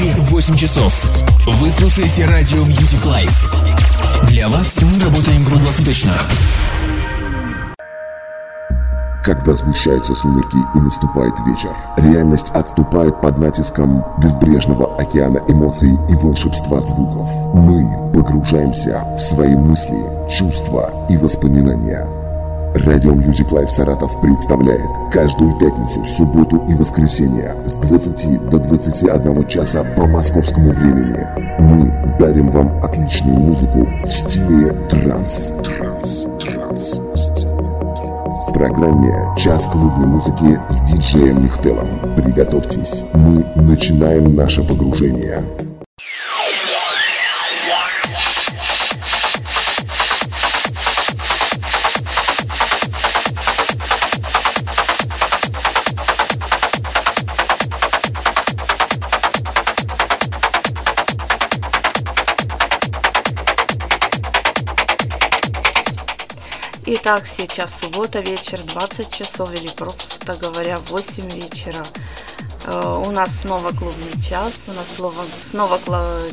Москве 8 часов. Вы слушаете радио Music Life. Для вас мы работаем круглосуточно. Когда сгущаются сумерки и наступает вечер, реальность отступает под натиском безбрежного океана эмоций и волшебства звуков. Мы погружаемся в свои мысли, чувства и воспоминания – Радио Music Life Саратов представляет каждую пятницу, субботу и воскресенье с 20 до 21 часа по московскому времени. Мы дарим вам отличную музыку в стиле транс. Транс, транс, в программе «Час клубной музыки» с диджеем Михтелом. Приготовьтесь, мы начинаем наше погружение. Итак, сейчас суббота, вечер, 20 часов или просто говоря 8 вечера. Э, у нас снова клубный час, у нас снова, снова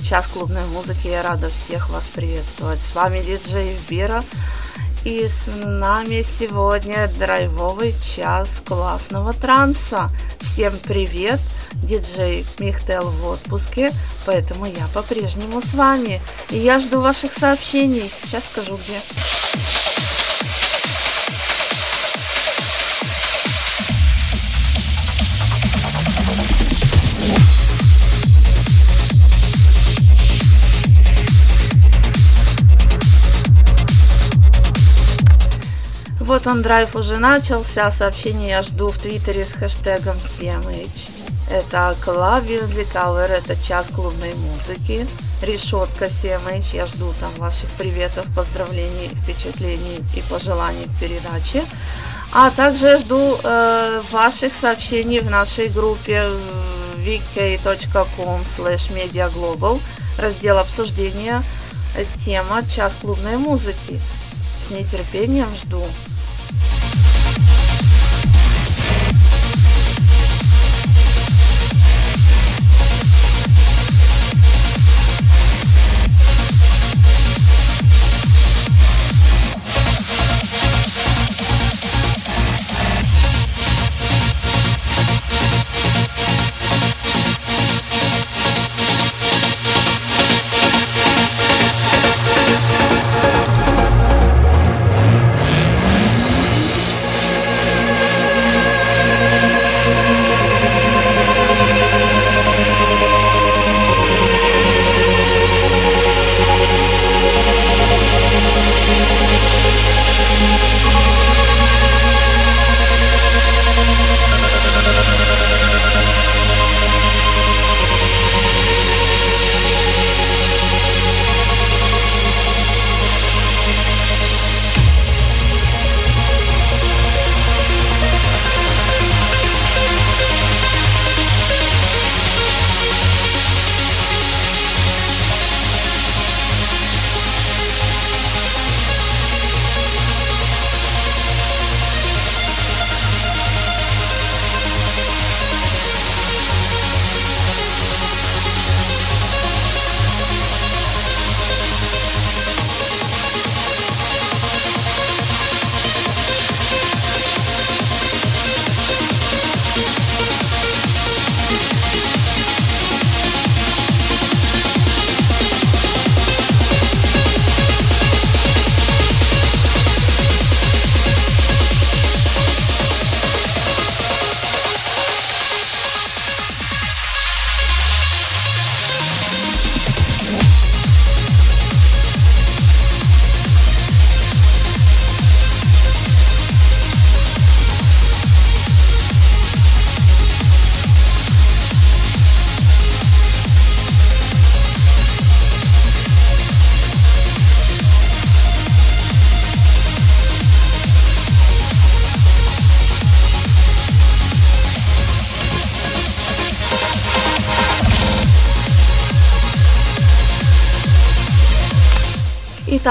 час клубной музыки. Я рада всех вас приветствовать. С вами диджей Бира. И с нами сегодня драйвовый час классного транса. Всем привет! Диджей Михтел в отпуске, поэтому я по-прежнему с вами. И я жду ваших сообщений. Сейчас скажу где. Вот он драйв уже начался, сообщение я жду в Твиттере с хэштегом CMH. Это Club Music Hour, это час клубной музыки. Решетка CMH, я жду там ваших приветов, поздравлений, впечатлений и пожеланий к передаче. А также жду э, ваших сообщений в нашей группе vk.com slash mediaglobal, раздел обсуждения, тема «Час клубной музыки». С нетерпением жду.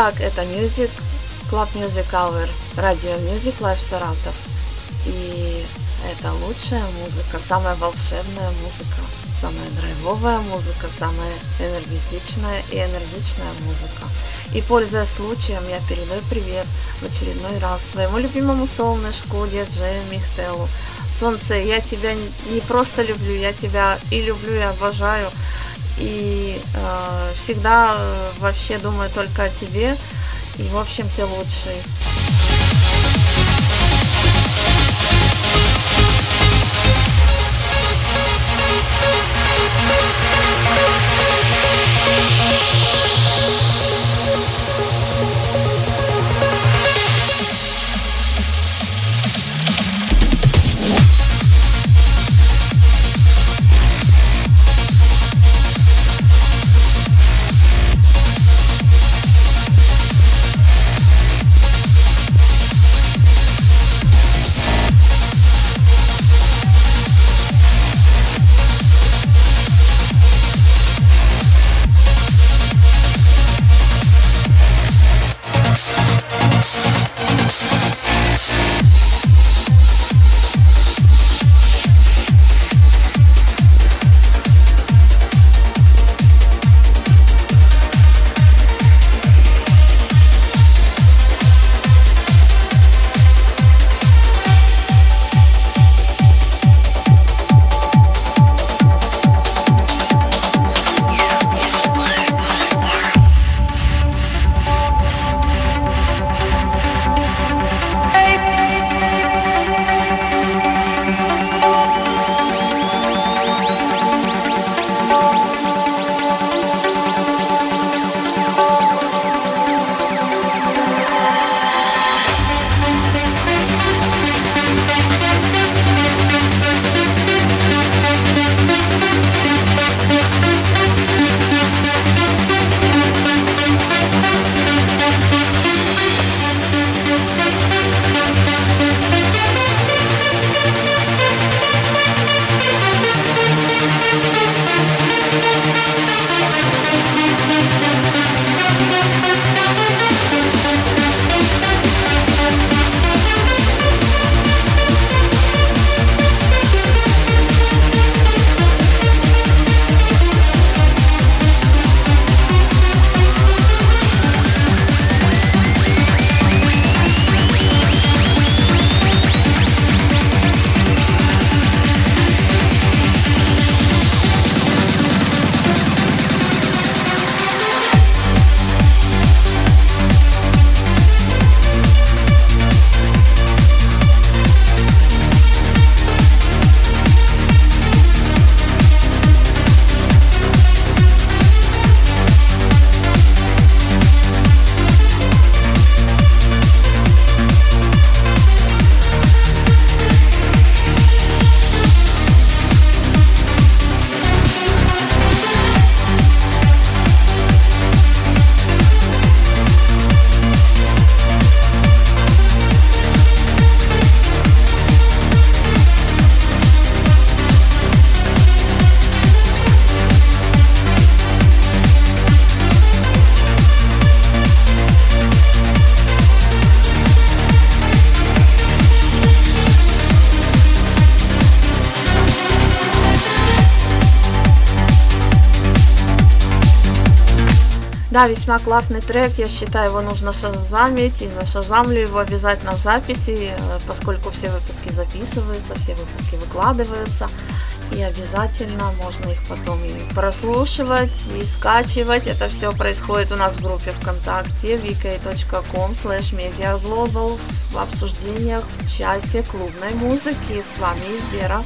Итак, это Music, Club Music Hour, Radio Music Live Саратов. И это лучшая музыка, самая волшебная музыка, самая драйвовая музыка, самая энергетичная и энергичная музыка. И пользуясь случаем, я передаю привет в очередной раз своему любимому солнышку, диджею Михтелу. Солнце, я тебя не просто люблю, я тебя и люблю, и обожаю. И э, всегда э, вообще думаю только о тебе. И в общем ты лучший. Да, весьма классный трек, я считаю, его нужно шазамить, и зашазамлю его обязательно в записи, э, поскольку все выпуски записываются, все выпуски выкладываются, и обязательно можно их потом и прослушивать, и скачивать. Это все происходит у нас в группе ВКонтакте vk.com slash mediaglobal в обсуждениях в часе клубной музыки. С вами Вера.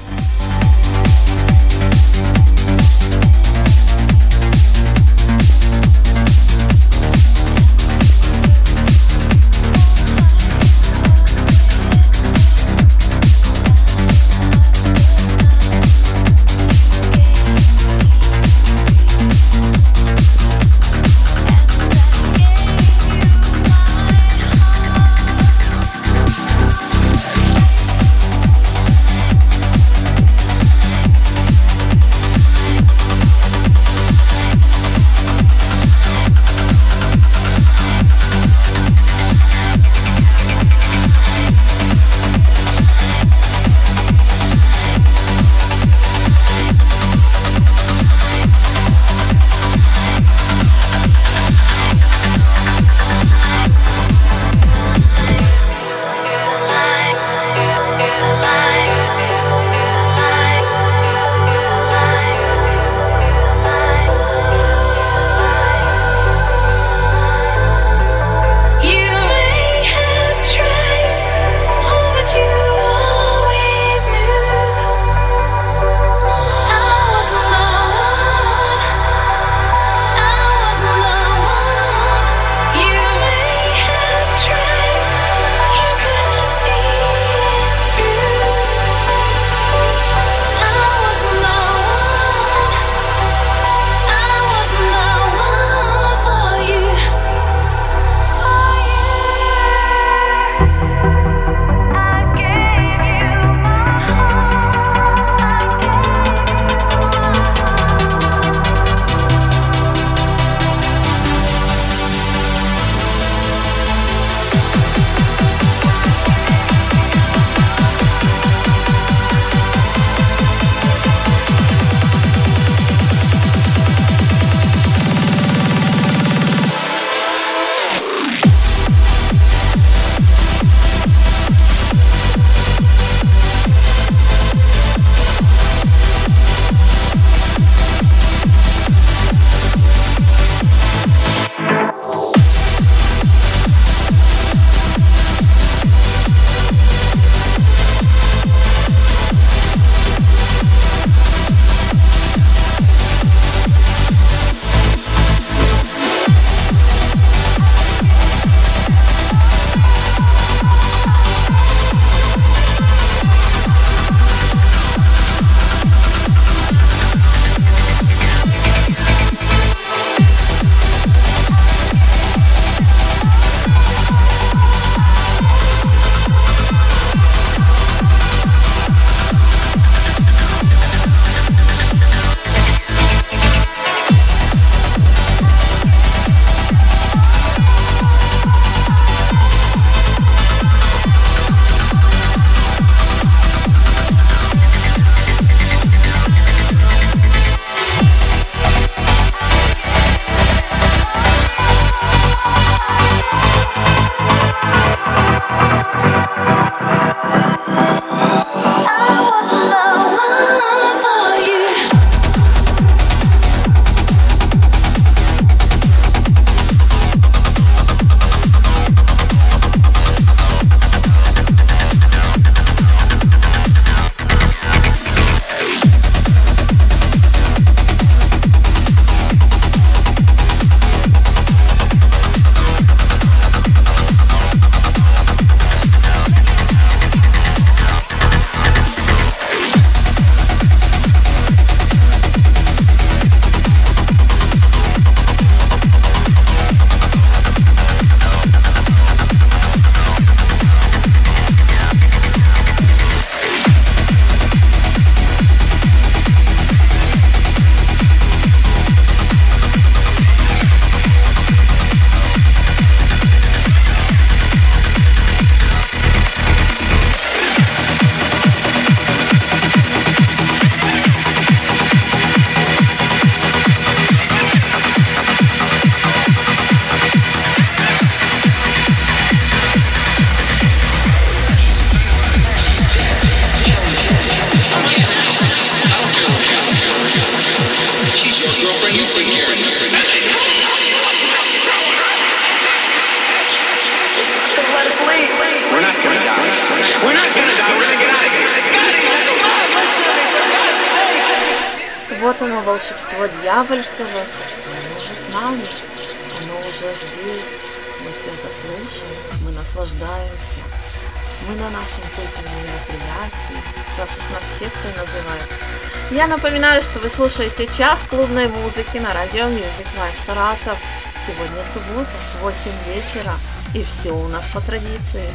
Вы слушаете час клубной музыки на радио Music Live Саратов. Сегодня суббота, 8 вечера, и все у нас по традиции.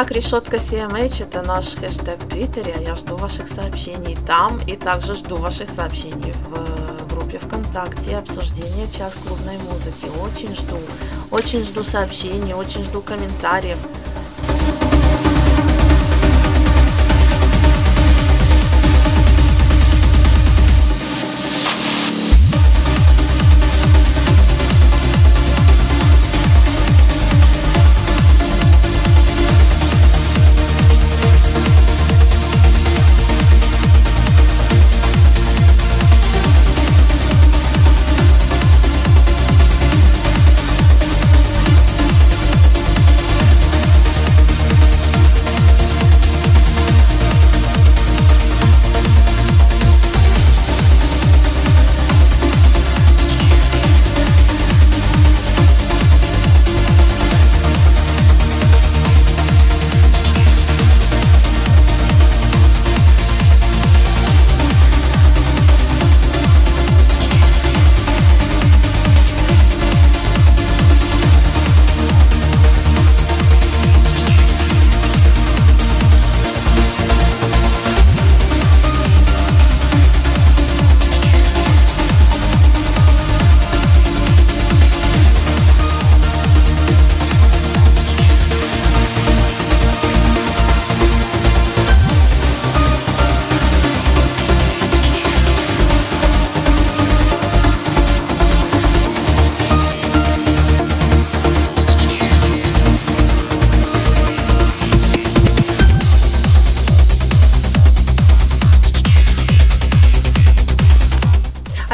Итак, решетка CMH это наш хэштег в Твиттере. Я жду ваших сообщений там и также жду ваших сообщений в группе ВКонтакте обсуждения час клубной музыки. Очень жду. Очень жду сообщений, очень жду комментариев.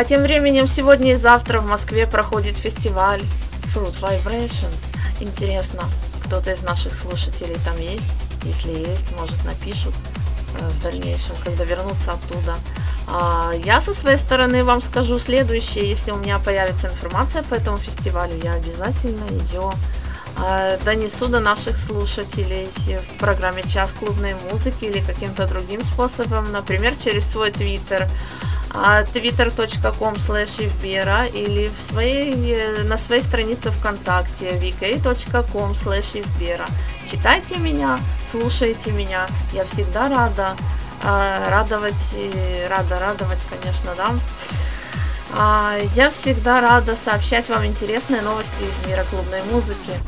А тем временем сегодня и завтра в Москве проходит фестиваль Fruit Vibrations. Интересно, кто-то из наших слушателей там есть? Если есть, может напишут э, в дальнейшем, когда вернутся оттуда. А я со своей стороны вам скажу следующее. Если у меня появится информация по этому фестивалю, я обязательно ее а, донесу до наших слушателей в программе «Час клубной музыки» или каким-то другим способом, например, через свой твиттер twitter.com slash или в своей, на своей странице ВКонтакте vk.com slash Читайте меня, слушайте меня, я всегда рада а, радовать, рада радовать, конечно, да. А, я всегда рада сообщать вам интересные новости из мира клубной музыки.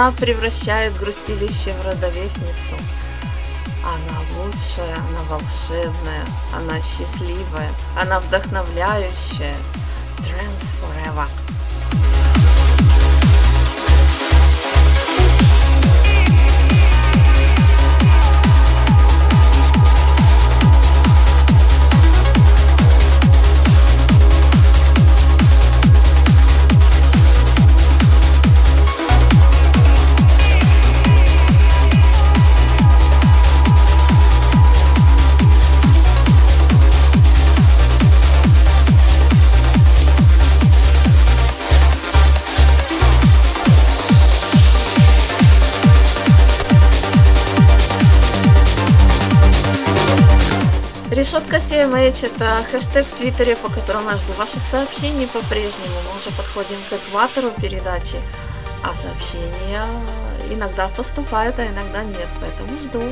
Она превращает грустилище в родовестницу. Она лучшая, она волшебная, она счастливая, она вдохновляющая. Trans Forever. Решетка CMH – это хэштег в Твиттере, по которому я жду ваших сообщений по-прежнему. Мы уже подходим к экватору передачи, а сообщения иногда поступают, а иногда нет, поэтому жду.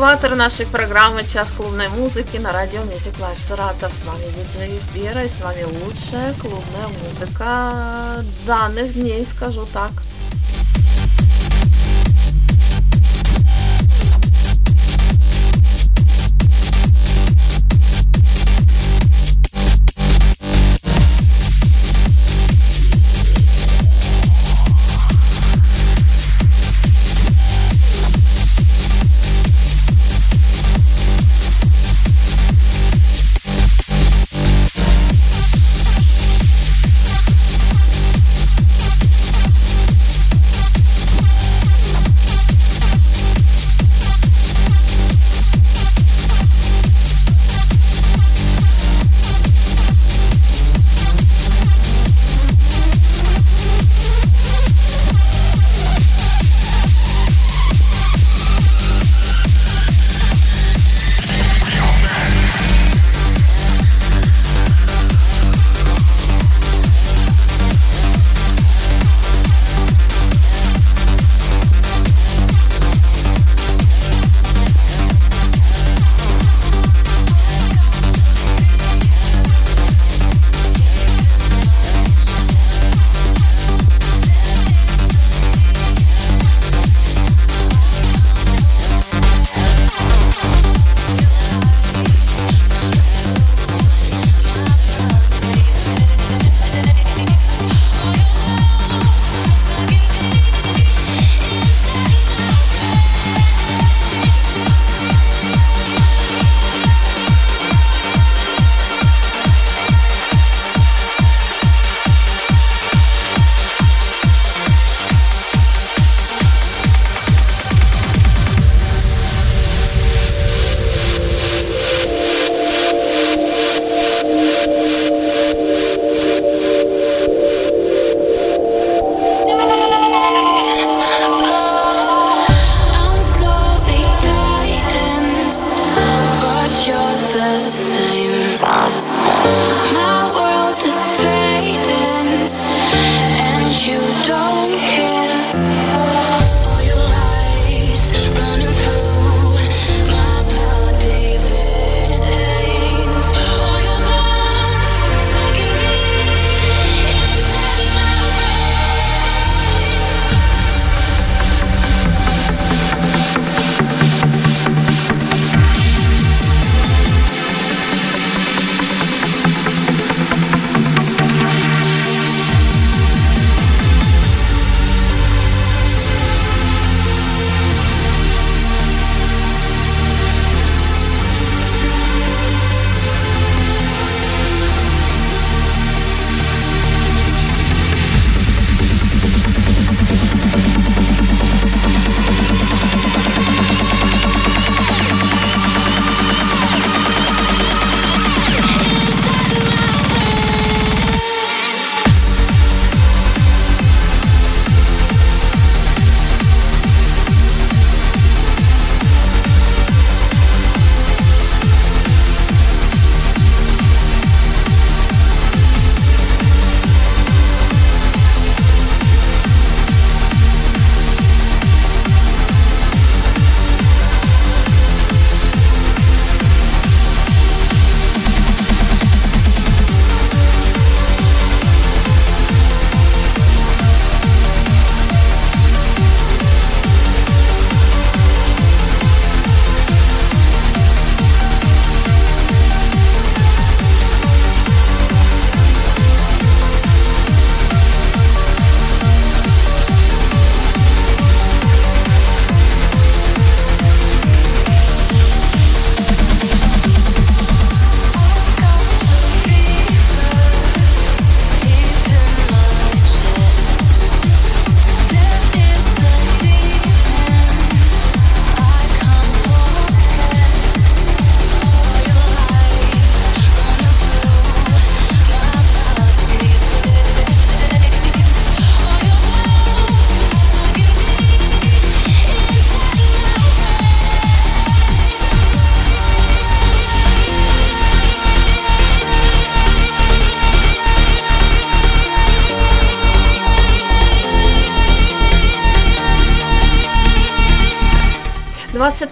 Экватор нашей программы «Час клубной музыки» на радио Music Live Саратов. С вами диджей Вера и с вами лучшая клубная музыка данных дней, скажу так.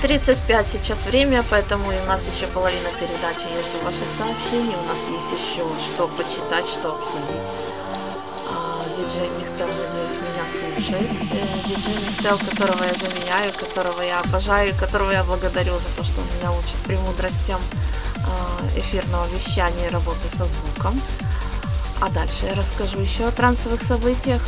20.35 сейчас время, поэтому у нас еще половина передачи. Я жду ваших сообщений. У нас есть еще что почитать, что обсудить. А, диджей Михтел, надеюсь, меня слушает. Э, диджей Михтел, которого я заменяю, которого я обожаю, которого я благодарю за то, что он меня учит премудростям а, эфирного вещания и работы со звуком. А дальше я расскажу еще о трансовых событиях.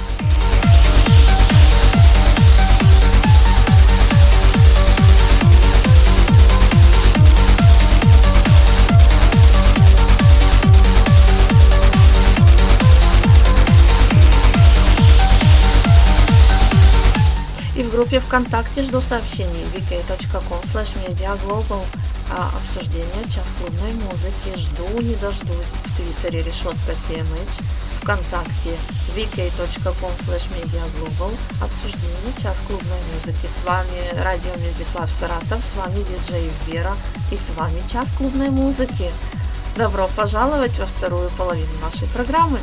Группе ВКонтакте жду сообщений. vk.com slash mediaglobal. А обсуждение час клубной музыки жду не дождусь. В Твиттере решетка CMH ВКонтакте vk.com slash mediaglobal. Обсуждение час клубной музыки. С вами Радио Music Live Саратов с вами диджей Вера и с вами час клубной музыки. Добро пожаловать во вторую половину нашей программы.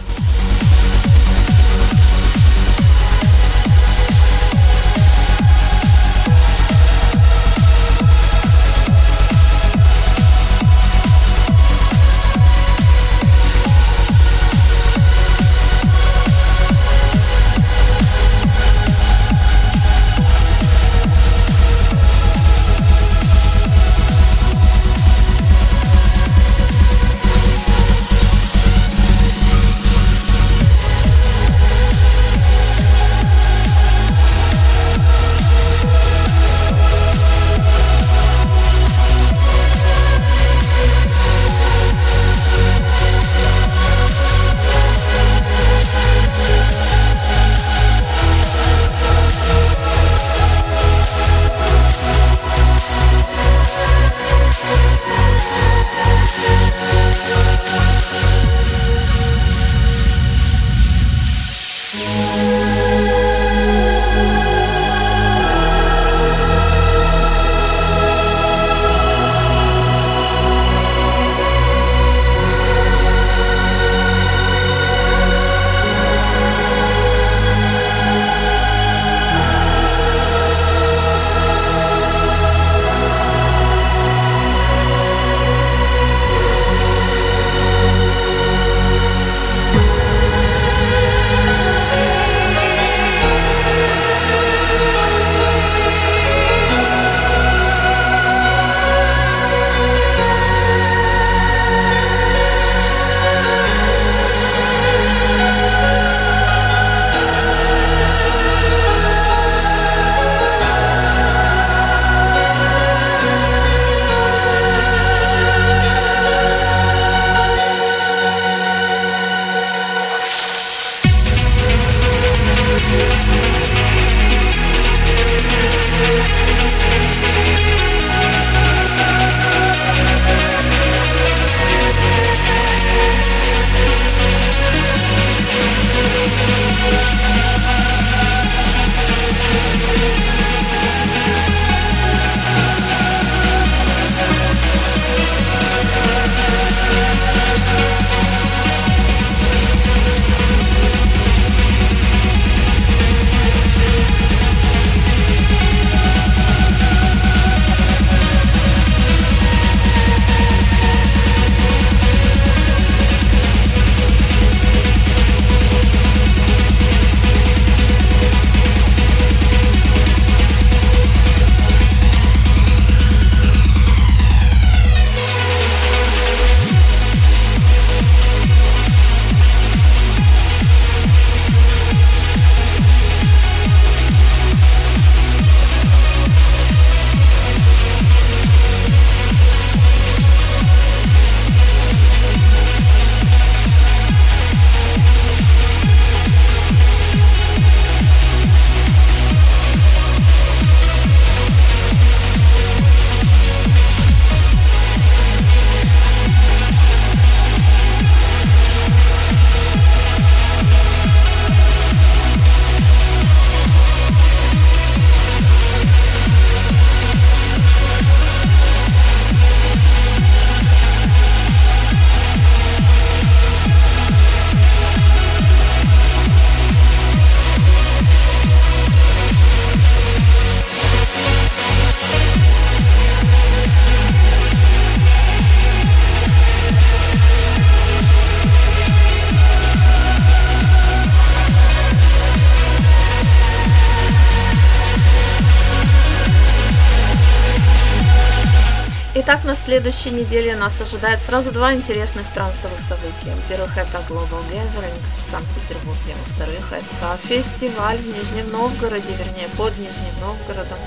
Следующей неделе нас ожидает сразу два интересных трансовых события. Во-первых, это Global Gathering в Санкт-Петербурге. Во-вторых, это фестиваль в Нижнем Новгороде, вернее, под Нижним Новгородом,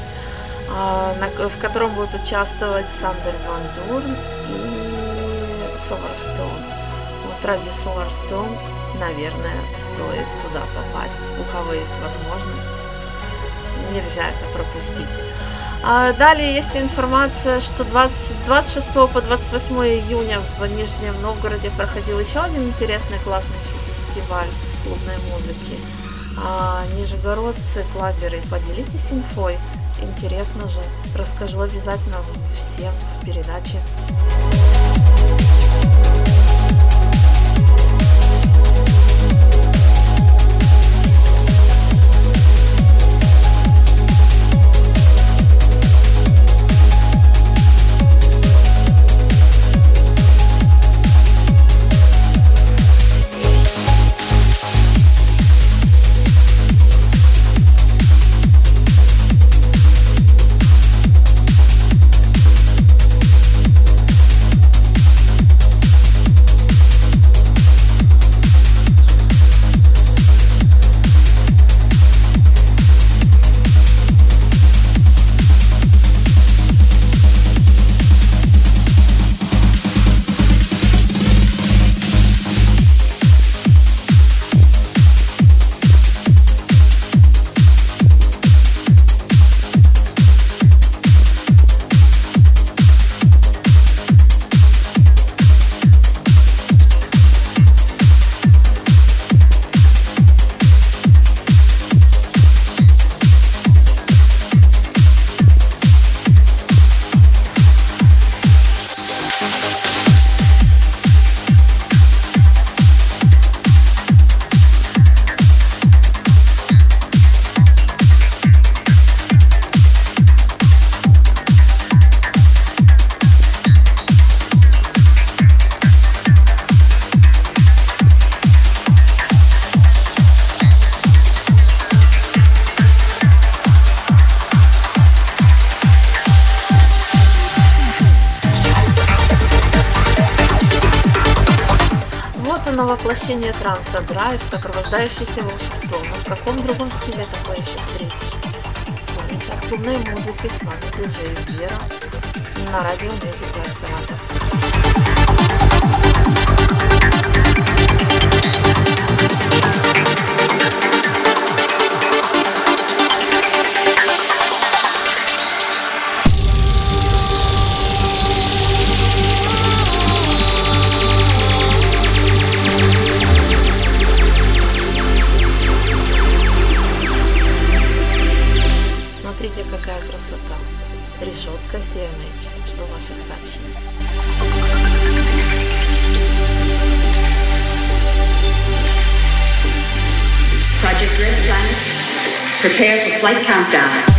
а, в котором будут участвовать Сандер Ван Дурн и Solarstone. Вот ради Solarstone, наверное, стоит туда попасть, у кого есть возможность. Нельзя это пропустить. А далее есть информация, что 20, с 26 по 28 июня в Нижнем Новгороде проходил еще один интересный классный фестиваль клубной музыки. А нижегородцы, клаберы, поделитесь инфой. Интересно же. Расскажу обязательно всем в передаче. Транса, драйв, сопровождающийся волшебством. Но в каком другом стиле такое еще встретишь? С вами час клубной музыки, с вами диджей Вера на радио Music Live Саратов. CMH. Жду ваших сообщений. Project Red Planet. Prepare for flight countdown.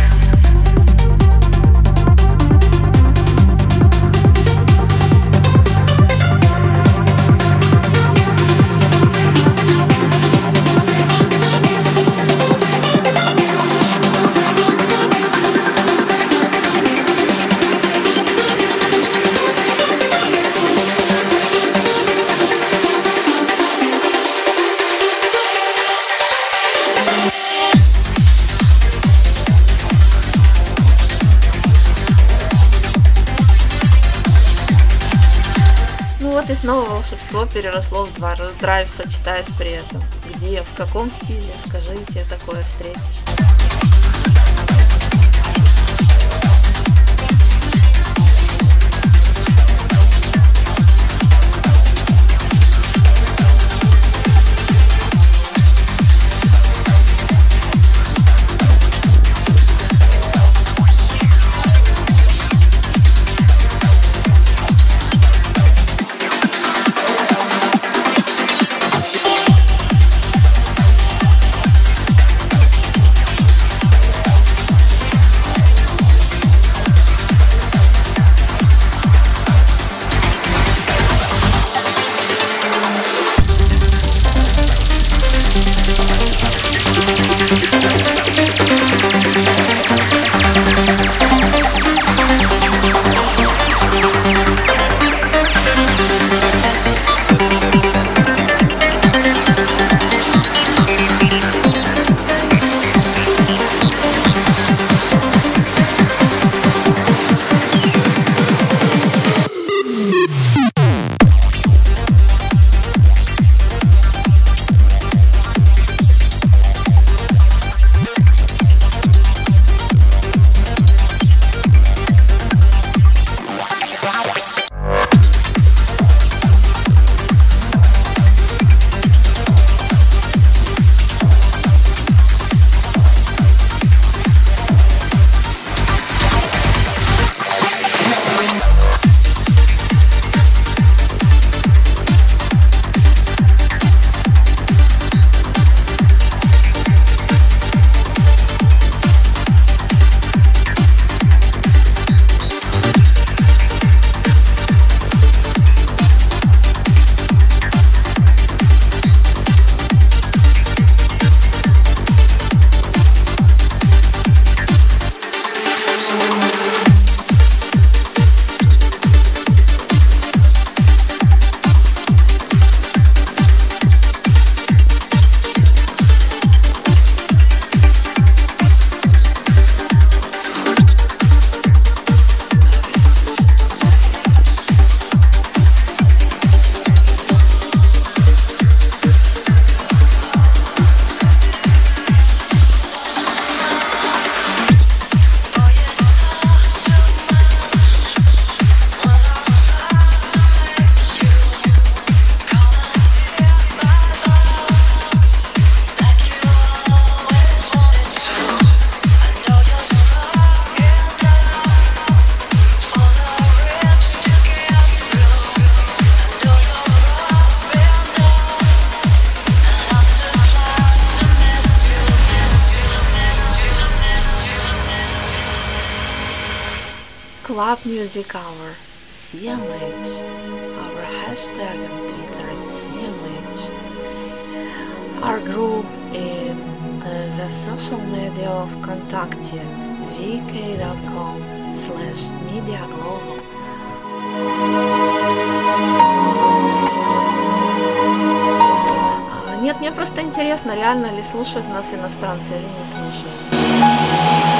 Волшебство переросло в драйв, сочетаясь при этом. Где, в каком стиле, скажите, такое встретишь? Club Music Hour, CMH. Our hashtag on Twitter CMH. Our group in uh, the social media of Contacte, vk.com slash media global. А, нет, мне просто интересно, реально ли слушают нас иностранцы или не слушают.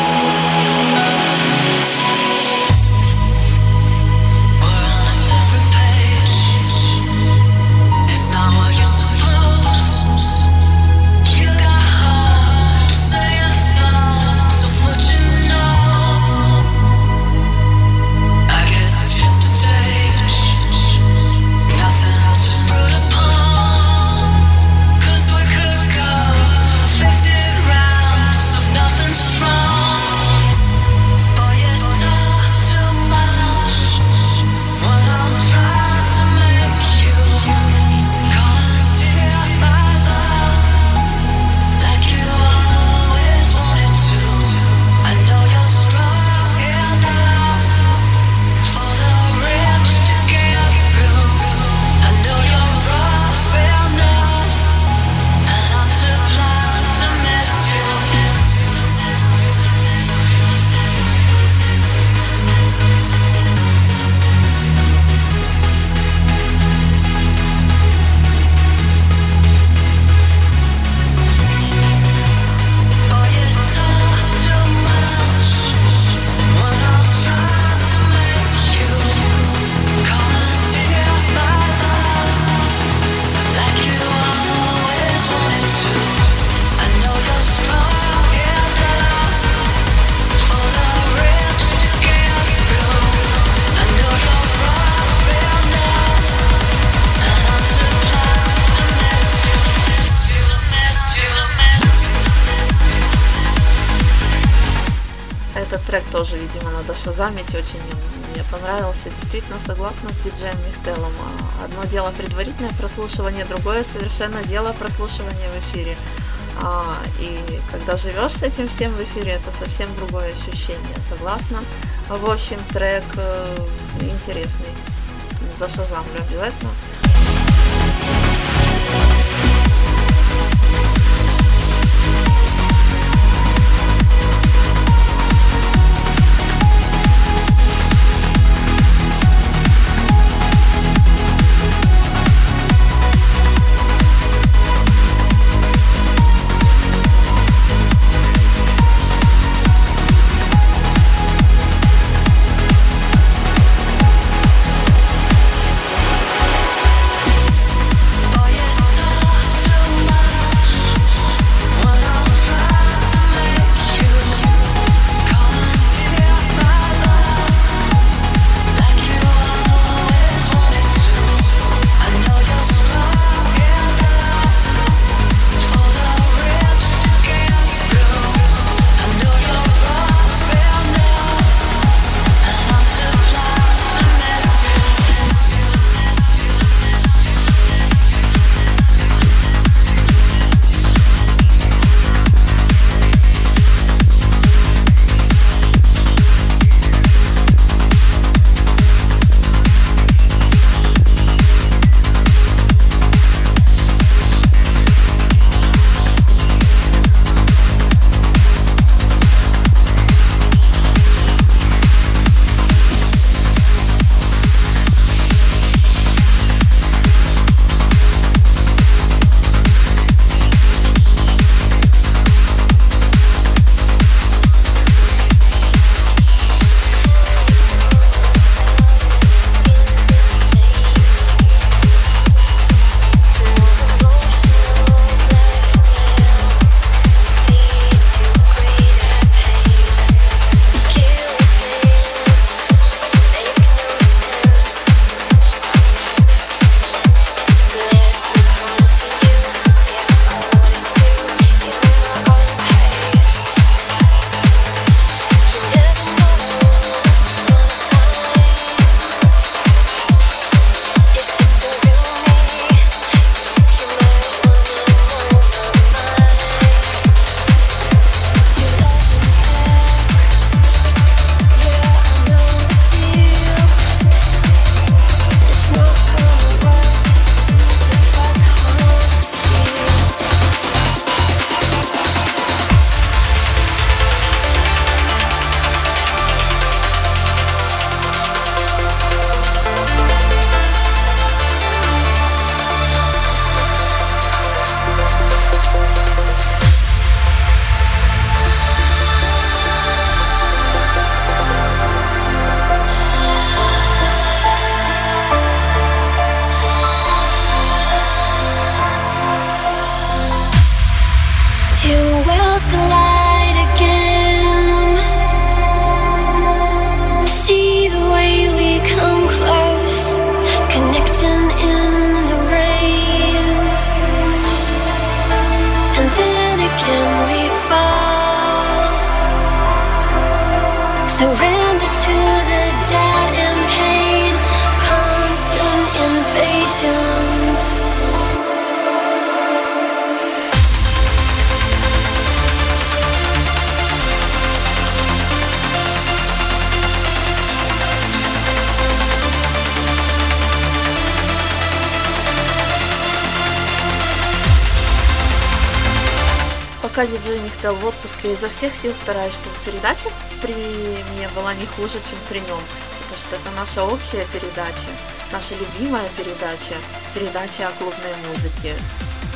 Шазамить. Очень мне понравился. Действительно согласна с диджеем Михтелом. Одно дело предварительное прослушивание, другое совершенно дело прослушивания в эфире. А, и когда живешь с этим всем в эфире, это совсем другое ощущение. Согласна. В общем, трек э, интересный. Зашазамлю обязательно. Пока диджей Михтел в отпуске, изо всех сил стараюсь, чтобы передача при мне была не хуже, чем при нем. Потому что это наша общая передача, наша любимая передача, передача о клубной музыке.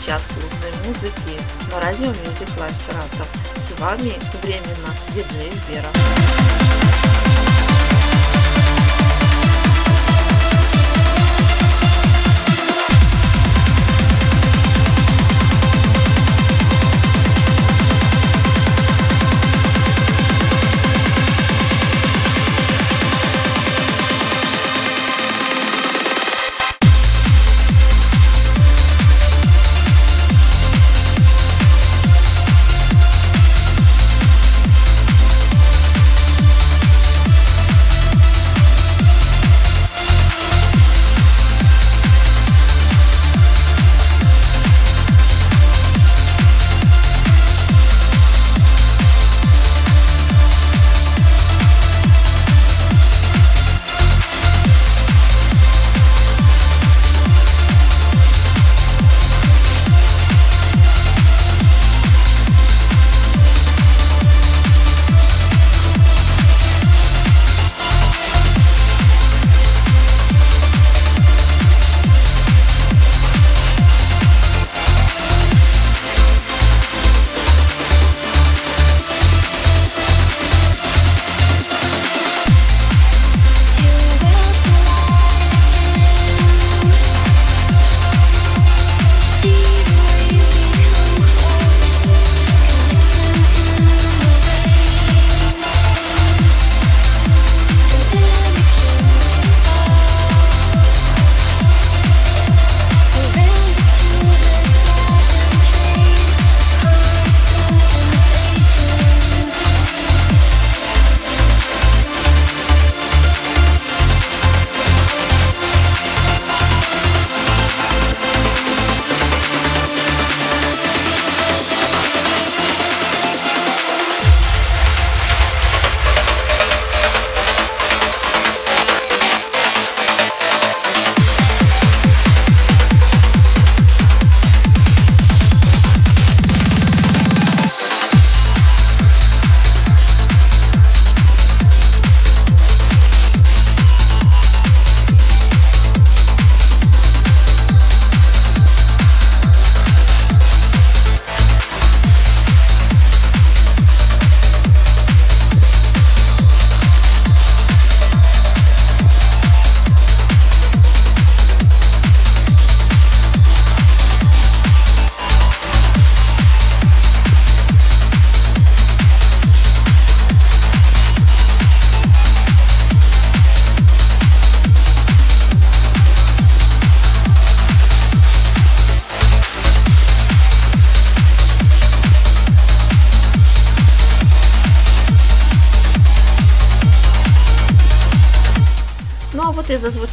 Час клубной музыки на радио Music Live Саратов. С вами временно диджей Вера.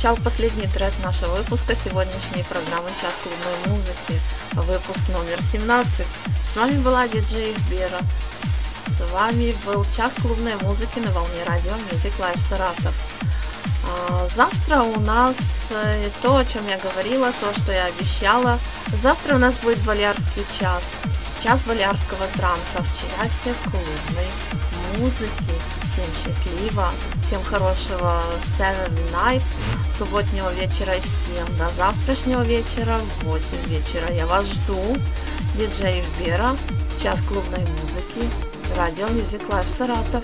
Зазвучал последний трек нашего выпуска сегодняшней программы «Час клубной музыки», выпуск номер 17. С вами была диджей Бера. С вами был «Час клубной музыки» на волне радио Music Live Саратов. А, завтра у нас э, то, о чем я говорила, то, что я обещала. Завтра у нас будет Болярский час. Час болярского транса в часе клубной музыки. Счастливо, всем хорошего Seven Night, субботнего вечера и всем до завтрашнего вечера в 8 вечера. Я вас жду. Диджей Вера, час клубной музыки, радио Music Live Саратов.